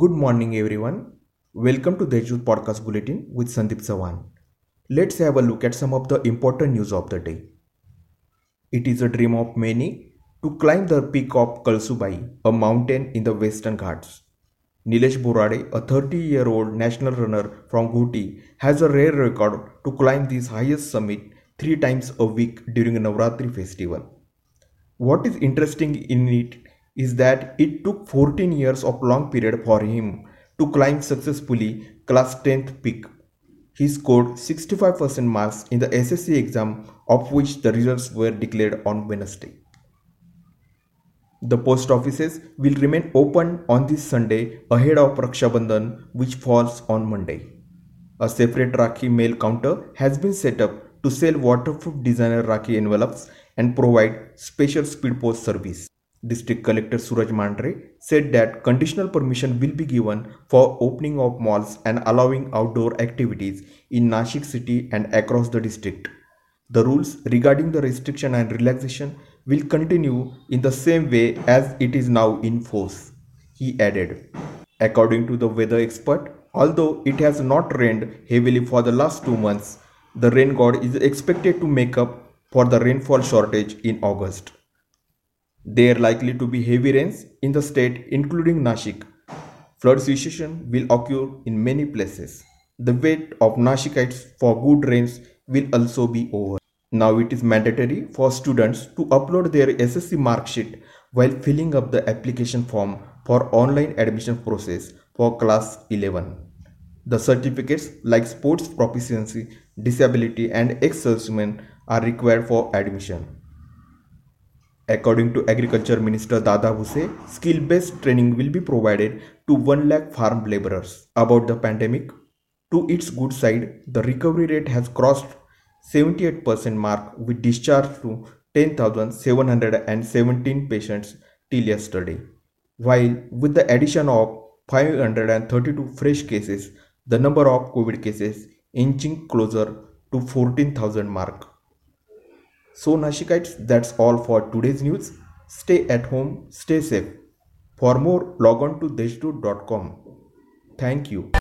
Good morning, everyone. Welcome to the Podcast Bulletin with Sandeep Sawan. Let's have a look at some of the important news of the day. It is a dream of many to climb the peak of Kalsubai, a mountain in the Western Ghats. Nilesh Borade, a 30 year old national runner from Ghoti, has a rare record to climb this highest summit three times a week during a Navratri festival. What is interesting in it is that it took 14 years of long period for him to climb successfully class 10th peak. He scored 65% marks in the SSC exam of which the results were declared on Wednesday. The post offices will remain open on this Sunday ahead of Raksha Bandhan which falls on Monday. A separate Rakhi mail counter has been set up to sell waterproof designer Rakhi envelopes and provide special speed post service. District Collector Suraj Mandre said that conditional permission will be given for opening of malls and allowing outdoor activities in Nashik city and across the district. The rules regarding the restriction and relaxation will continue in the same way as it is now in force, he added. According to the weather expert, although it has not rained heavily for the last two months, the rain god is expected to make up for the rainfall shortage in August. There are likely to be heavy rains in the state, including Nashik. Flood situation will occur in many places. The wait of Nashikites for good rains will also be over. Now it is mandatory for students to upload their SSC mark sheet while filling up the application form for online admission process for class 11. The certificates like sports proficiency, disability and ex-servicemen are required for admission. According to Agriculture Minister Dada Bhuse, skill-based training will be provided to 1 lakh farm laborers. About the pandemic, to its good side, the recovery rate has crossed 78% mark with discharge to 10,717 patients till yesterday. While with the addition of 532 fresh cases, the number of COVID cases inching closer to 14,000 mark. So Nashikites, that's all for today's news. Stay at home, stay safe. For more, log on to deshdoot.com. Thank you.